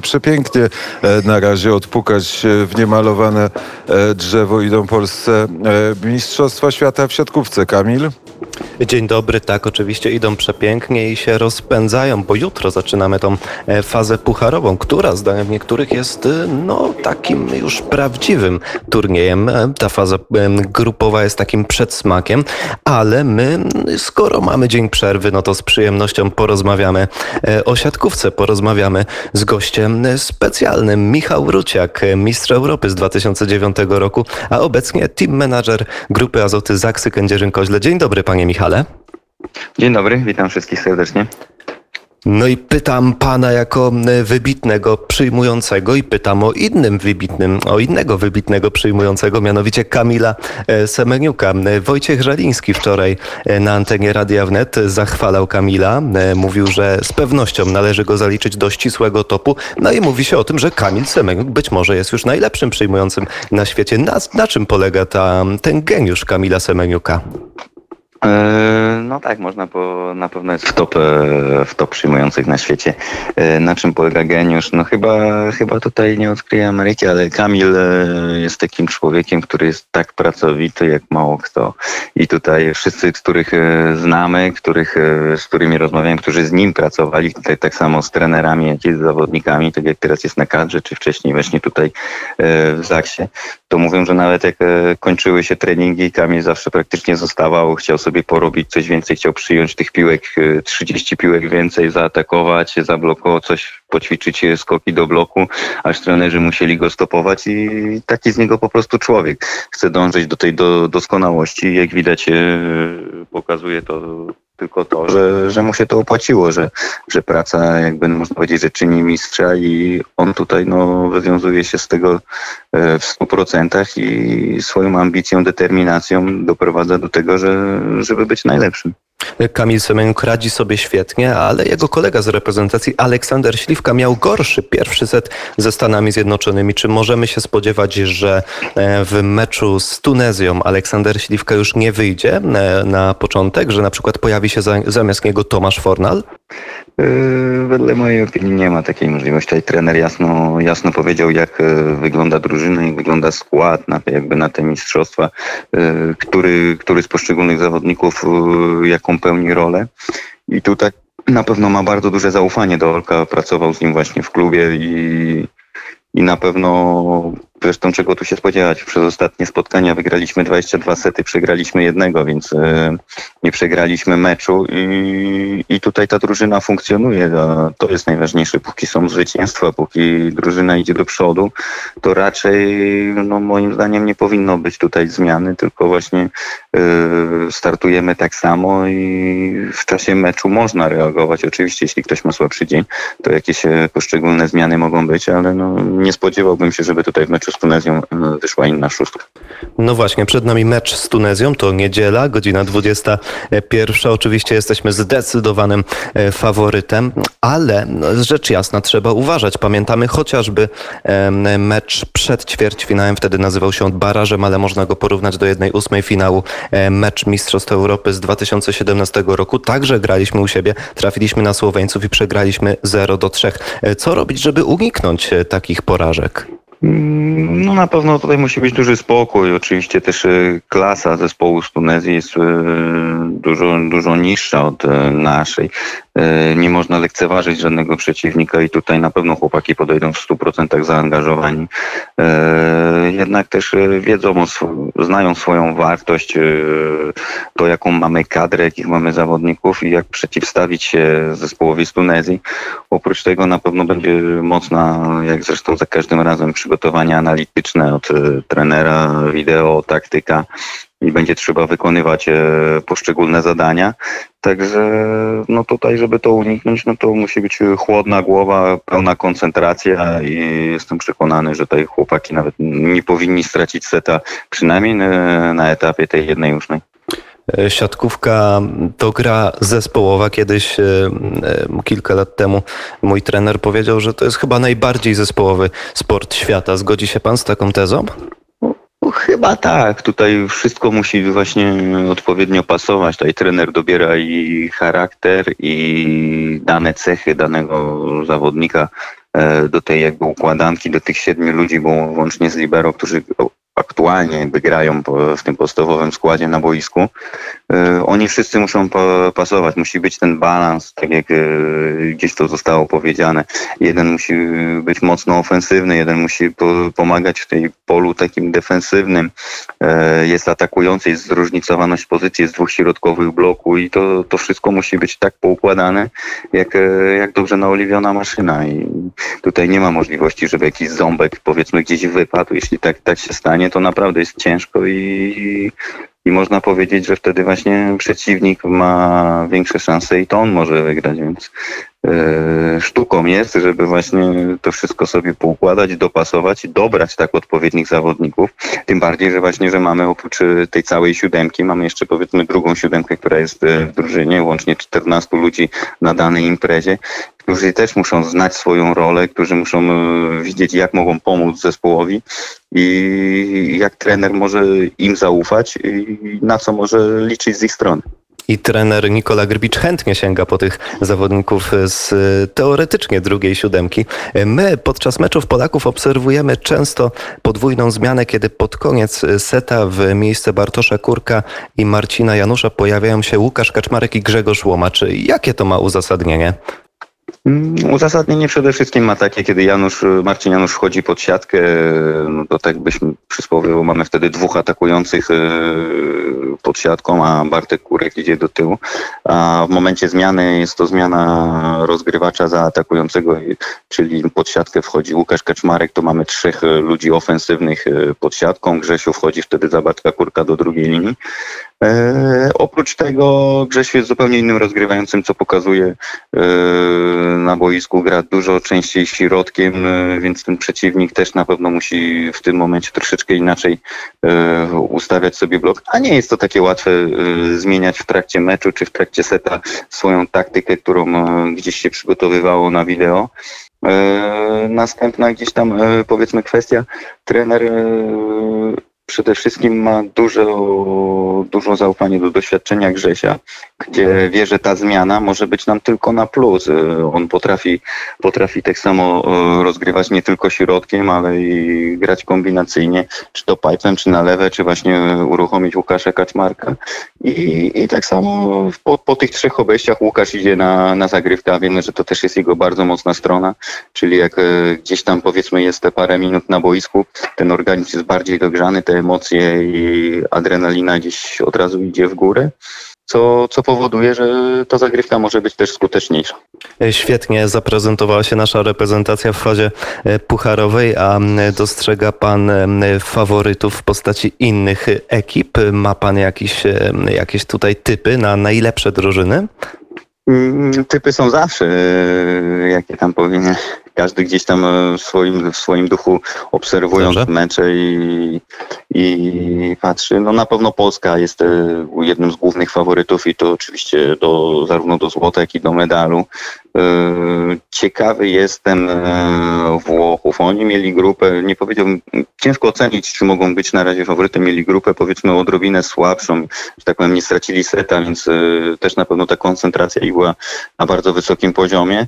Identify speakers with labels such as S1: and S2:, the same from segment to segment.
S1: Przepięknie e, na razie odpukać e, w niemalowane e, drzewo idą polsce Mistrzostwa Świata w siatkówce. Kamil?
S2: Dzień dobry, tak, oczywiście idą przepięknie i się rozpędzają, bo jutro zaczynamy tą fazę pucharową, która zdaniem niektórych jest no takim już prawdziwym turniejem. Ta faza grupowa jest takim przedsmakiem, ale my, skoro mamy dzień przerwy, no to z przyjemnością porozmawiamy o siatkówce, porozmawiamy z gościem specjalnym. Michał Ruciak, mistrz Europy z 2009 roku, a obecnie team manager grupy Azoty Zaksy Kędzierzyn-Koźle. Dzień dobry panie Michale.
S3: Dzień dobry, witam wszystkich serdecznie.
S2: No i pytam pana jako wybitnego przyjmującego i pytam o innym wybitnym, o innego wybitnego przyjmującego, mianowicie Kamila e, Semeniuka. Wojciech Żaliński wczoraj e, na antenie Radia Wnet zachwalał Kamila. E, mówił, że z pewnością należy go zaliczyć do ścisłego topu. No i mówi się o tym, że Kamil Semeniuk być może jest już najlepszym przyjmującym na świecie. Na, na czym polega ta, ten geniusz Kamila Semeniuka?
S3: E, no tak, można, bo na pewno jest w top, e, w top przyjmujących na świecie. E, na czym polega geniusz? No chyba, chyba tutaj nie odkryję Ameryki, ale Kamil jest takim człowiekiem, który jest tak pracowity jak mało kto. I tutaj wszyscy, których znamy, których, z którymi rozmawiałem, którzy z nim pracowali, tutaj tak samo z trenerami, jak i z zawodnikami, tak jak teraz jest na kadrze, czy wcześniej właśnie tutaj w Zaksie, to mówią, że nawet jak kończyły się treningi, Kamil zawsze praktycznie zostawał, chciał sobie porobić coś więcej, chciał przyjąć tych piłek, 30 e, piłek więcej, zaatakować, zablokować coś, poćwiczyć skoki do bloku, aż trenerzy musieli go stopować i taki z niego po prostu człowiek. Chce dążyć do tej do, doskonałości. Jak widać, e, pokazuje to tylko to, że, że mu się to opłaciło, że, że praca, jakby można powiedzieć, że czyni mistrza i on tutaj no, wywiązuje się z tego e, w 100% i swoją ambicją, determinacją doprowadza do tego, że, żeby być najlepszym.
S2: Kamil Semeniuk radzi sobie świetnie, ale jego kolega z reprezentacji Aleksander Śliwka miał gorszy pierwszy set ze Stanami Zjednoczonymi. Czy możemy się spodziewać, że e, w meczu z Tunezją Aleksander Śliwka już nie wyjdzie e, na początek, że na przykład pojawi się zamiast niego Tomasz Fornal?
S3: E, wedle mojej opinii nie ma takiej możliwości. Tutaj trener jasno, jasno powiedział, jak wygląda drużyna, jak wygląda skład na jakby na te mistrzostwa, który, który z poszczególnych zawodników jaką jaką pełni rolę. I tutaj na pewno ma bardzo duże zaufanie do Olka, pracował z nim właśnie w klubie i, i na pewno Zresztą czego tu się spodziewać? Przez ostatnie spotkania wygraliśmy 22 sety, przegraliśmy jednego, więc e, nie przegraliśmy meczu i, i tutaj ta drużyna funkcjonuje. To jest najważniejsze. Póki są zwycięstwa, póki drużyna idzie do przodu, to raczej no, moim zdaniem nie powinno być tutaj zmiany, tylko właśnie e, startujemy tak samo i w czasie meczu można reagować. Oczywiście, jeśli ktoś ma słabszy dzień, to jakieś e, poszczególne zmiany mogą być, ale no, nie spodziewałbym się, żeby tutaj w meczu z Tunezją e, wyszła inna szóstka.
S2: No właśnie, przed nami mecz z Tunezją, to niedziela, godzina 21. Oczywiście jesteśmy zdecydowanym e, faworytem, ale no, rzecz jasna, trzeba uważać. Pamiętamy chociażby mecz przed ćwierćfinałem, wtedy nazywał się on barażem, ale można go porównać do jednej ósmej finału. E, mecz Mistrzostw Europy z 2017 roku. Także graliśmy u siebie, trafiliśmy na Słoweńców i przegraliśmy 0 do 3. Co robić, żeby uniknąć takich porażek?
S3: Mm, no na pewno tutaj musi być duży spokój. Oczywiście też e, klasa zespołu z Tunezji jest e, dużo, dużo niższa od e, naszej. Nie można lekceważyć żadnego przeciwnika i tutaj na pewno chłopaki podejdą w 100% zaangażowani. Jednak też wiedzą, znają swoją wartość, to jaką mamy kadrę, jakich mamy zawodników i jak przeciwstawić się zespołowi z Tunezji. Oprócz tego na pewno będzie mocna, jak zresztą za każdym razem przy przygotowanie analityczne od e, trenera, wideo, taktyka i będzie trzeba wykonywać e, poszczególne zadania. Także no tutaj, żeby to uniknąć, no to musi być chłodna głowa, pełna koncentracja i jestem przekonany, że tutaj chłopaki nawet nie powinni stracić seta, przynajmniej na etapie tej jednej ósmej.
S2: E, siatkówka to gra zespołowa. Kiedyś, e, kilka lat temu, mój trener powiedział, że to jest chyba najbardziej zespołowy sport świata. Zgodzi się pan z taką tezą?
S3: Chyba tak. Tutaj wszystko musi właśnie odpowiednio pasować. Tutaj trener dobiera i charakter, i dane cechy danego zawodnika e, do tej jakby układanki, do tych siedmiu ludzi, bo łącznie z Libero, którzy aktualnie jakby grają w tym podstawowym składzie na boisku, e, oni wszyscy muszą pasować. Musi być ten balans, tak jak e, gdzieś to zostało powiedziane. Jeden musi być mocno ofensywny, jeden musi po, pomagać w tej polu takim defensywnym. E, jest atakujący, jest zróżnicowaność pozycji, jest dwóch środkowych bloku i to, to wszystko musi być tak poukładane, jak, jak dobrze naoliwiona maszyna. I tutaj nie ma możliwości, żeby jakiś ząbek powiedzmy gdzieś wypadł. Jeśli tak, tak się stanie, to naprawdę jest ciężko i, i można powiedzieć, że wtedy właśnie przeciwnik ma większe szanse i to on może wygrać, więc e, sztuką jest, żeby właśnie to wszystko sobie poukładać, dopasować i dobrać tak odpowiednich zawodników. Tym bardziej, że właśnie, że mamy oprócz e, tej całej siódemki, mamy jeszcze powiedzmy drugą siódemkę, która jest e, w drużynie, łącznie 14 ludzi na danej imprezie, którzy też muszą znać swoją rolę, którzy muszą e, widzieć, jak mogą pomóc zespołowi i jak trener może im zaufać i na co może liczyć z ich strony.
S2: I trener Nikola Grbicz chętnie sięga po tych zawodników z teoretycznie drugiej siódemki. My podczas meczów Polaków obserwujemy często podwójną zmianę, kiedy pod koniec seta w miejsce Bartosza Kurka i Marcina Janusza pojawiają się Łukasz Kaczmarek i Grzegorz Łomacz. Jakie to ma uzasadnienie?
S3: Mm, Uzasadnienie przede wszystkim ma takie, kiedy Janusz, Marcin Janusz wchodzi pod siatkę, no to tak byśmy przysłowiowo mamy wtedy dwóch atakujących e, pod siatką, a Bartek Kurek idzie do tyłu. A w momencie zmiany jest to zmiana rozgrywacza za atakującego, czyli pod siatkę wchodzi Łukasz Kaczmarek, to mamy trzech ludzi ofensywnych pod siatką. Grzesiu wchodzi wtedy za Bartka Kurka do drugiej linii. E, oprócz tego Grzesiu jest zupełnie innym rozgrywającym, co pokazuje e, na boisku, gra dużo częściej środkiem, e, więc ten przeciwnik też na pewno musi w tym momencie troszeczkę inaczej e, ustawiać sobie blok, a nie jest to takie łatwe e, zmieniać w trakcie meczu czy w trakcie seta swoją taktykę, którą e, gdzieś się przygotowywało na wideo. Następna gdzieś tam powiedzmy kwestia, trener przede wszystkim ma duże, dużo zaufanie do doświadczenia Grzesia, gdzie wie, że ta zmiana może być nam tylko na plus. E, On potrafi, potrafi tak samo e, rozgrywać nie tylko środkiem, ale i grać kombinacyjnie, czy to pipem, czy na lewe, czy właśnie uruchomić Łukasza Kaczmarka. I, i tak samo po, po tych trzech obejściach Łukasz idzie na, na zagrywkę, a wiemy, że to też jest jego bardzo mocna strona, czyli jak e, gdzieś tam powiedzmy jest te parę minut na boisku, ten organizm jest bardziej dogrzany, te emocje i adrenalina gdzieś od razu idzie w górę, co, co powoduje, że ta zagrywka może być też skuteczniejsza.
S2: Świetnie zaprezentowała się nasza reprezentacja w fazie e, pucharowej, a dostrzega pan m, faworytów w postaci innych ekip? Ma pan jakieś, e, jakieś tutaj typy na najlepsze drużyny?
S3: Mm, Typy są zawsze, e, jakie tam powinien. Każdy gdzieś tam e, w swoim, w swoim duchu obserwując
S2: Dobrze.
S3: mecze i, i patrzy. No na pewno Polska jest e, jednym z głównych faworytów i to oczywiście do, zarówno do złota, jak i do medalu. E, Ciekawy jestem Włochów. Oni mieli grupę, nie powiedziałbym, ciężko ocenić, czy mogą być na razie faworytem. Mieli grupę powiedzmy odrobinę słabszą, że tak powiem, nie stracili seta, więc też na pewno ta koncentracja ich była na bardzo wysokim poziomie.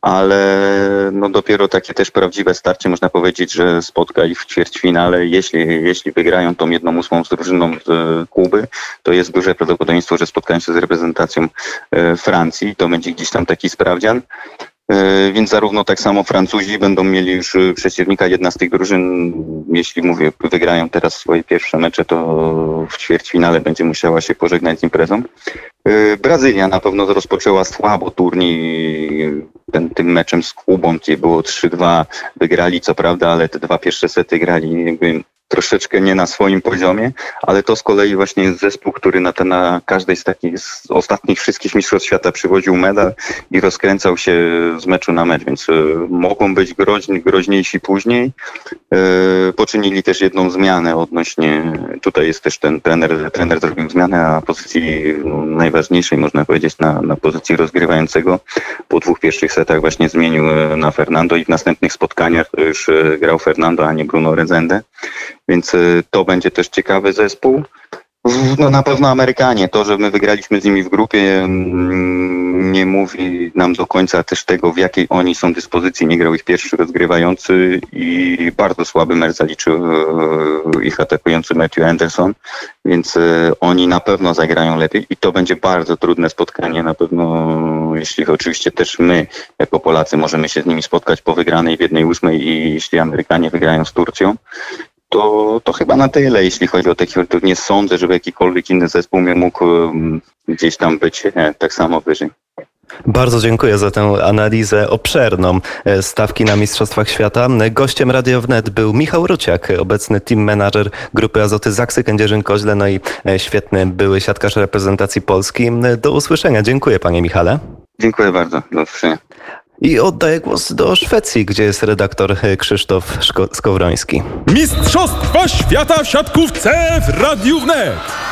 S3: Ale no dopiero takie też prawdziwe starcie można powiedzieć, że spotka ich w ćwierćfinale. Jeśli, jeśli wygrają tą jedną ósmą z drużyną z e, Kuby, to jest duże prawdopodobieństwo, że spotkają się z reprezentacją e, Francji. To będzie gdzieś tam taki sprawdzian. E, Więc zarówno tak samo Francuzi będą mieli już e, przeciwnika. Jedna z tych drużyn, jeśli mówię, wygrają teraz swoje pierwsze mecze, to w ćwierćfinale będzie musiała się pożegnać z imprezą. E, Brazylia na pewno rozpoczęła słabo turniej ten, tym meczem z Kubą, gdzie było 3-2. Wygrali co prawda, ale te dwa pierwsze sety grali jakby troszeczkę nie na swoim poziomie, ale to z kolei właśnie jest zespół, który na, te, na każdej z takich z ostatnich wszystkich mistrzostw świata przywoził medal i rozkręcał się z meczu na mecz, więc e, mogą być groźni, groźniejsi później. E, poczynili też jedną zmianę odnośnie, tutaj jest też ten trener, trener zrobił zmianę na pozycji no, najważniejszej, można powiedzieć, na, na pozycji rozgrywającego. Po dwóch pierwszych setach właśnie zmienił e, na Fernando i w następnych spotkaniach już grał Fernando, a nie Bruno Rezende. Więc y, to będzie też ciekawy zespół. No na pewno Amerykanie. To, że my wygraliśmy z nimi w grupie, mm, nie mówi nam do końca też tego, w jakiej oni są dyspozycji. Nie grał ich pierwszy rozgrywający i bardzo słaby mecz zaliczył e, ich atakujący Matthew Anderson, więc e, oni na pewno zagrają lepiej i to będzie bardzo trudne spotkanie. Na pewno, jeśli oczywiście też my, jako Polacy, możemy się z nimi spotkać po wygranej w jednej ósmej i jeśli Amerykanie wygrają z Turcją, to, to chyba na tyle, jeśli chodzi o takie, to nie sądzę, żeby jakikolwiek inny zespół mnie mógł um, gdzieś tam być e, tak samo wyżej.
S2: Bardzo dziękuję za tę analizę obszerną e, stawki na Mistrzostwach Świata. Gościem Radio Wnet był Michał Ruciak, obecny team manager grupy Azoty Zaksy Kędzierzyn-Koźle, no i e, świetny były siatkarz reprezentacji Polski. Do usłyszenia. Dziękuję panie Michale.
S3: Dziękuję bardzo. Do usłyszenia.
S2: I oddaję głos do Szwecji, gdzie jest redaktor Krzysztof Szko- Skowroński.
S4: Mistrzostwa świata w siatkówce w Radiu Wnet.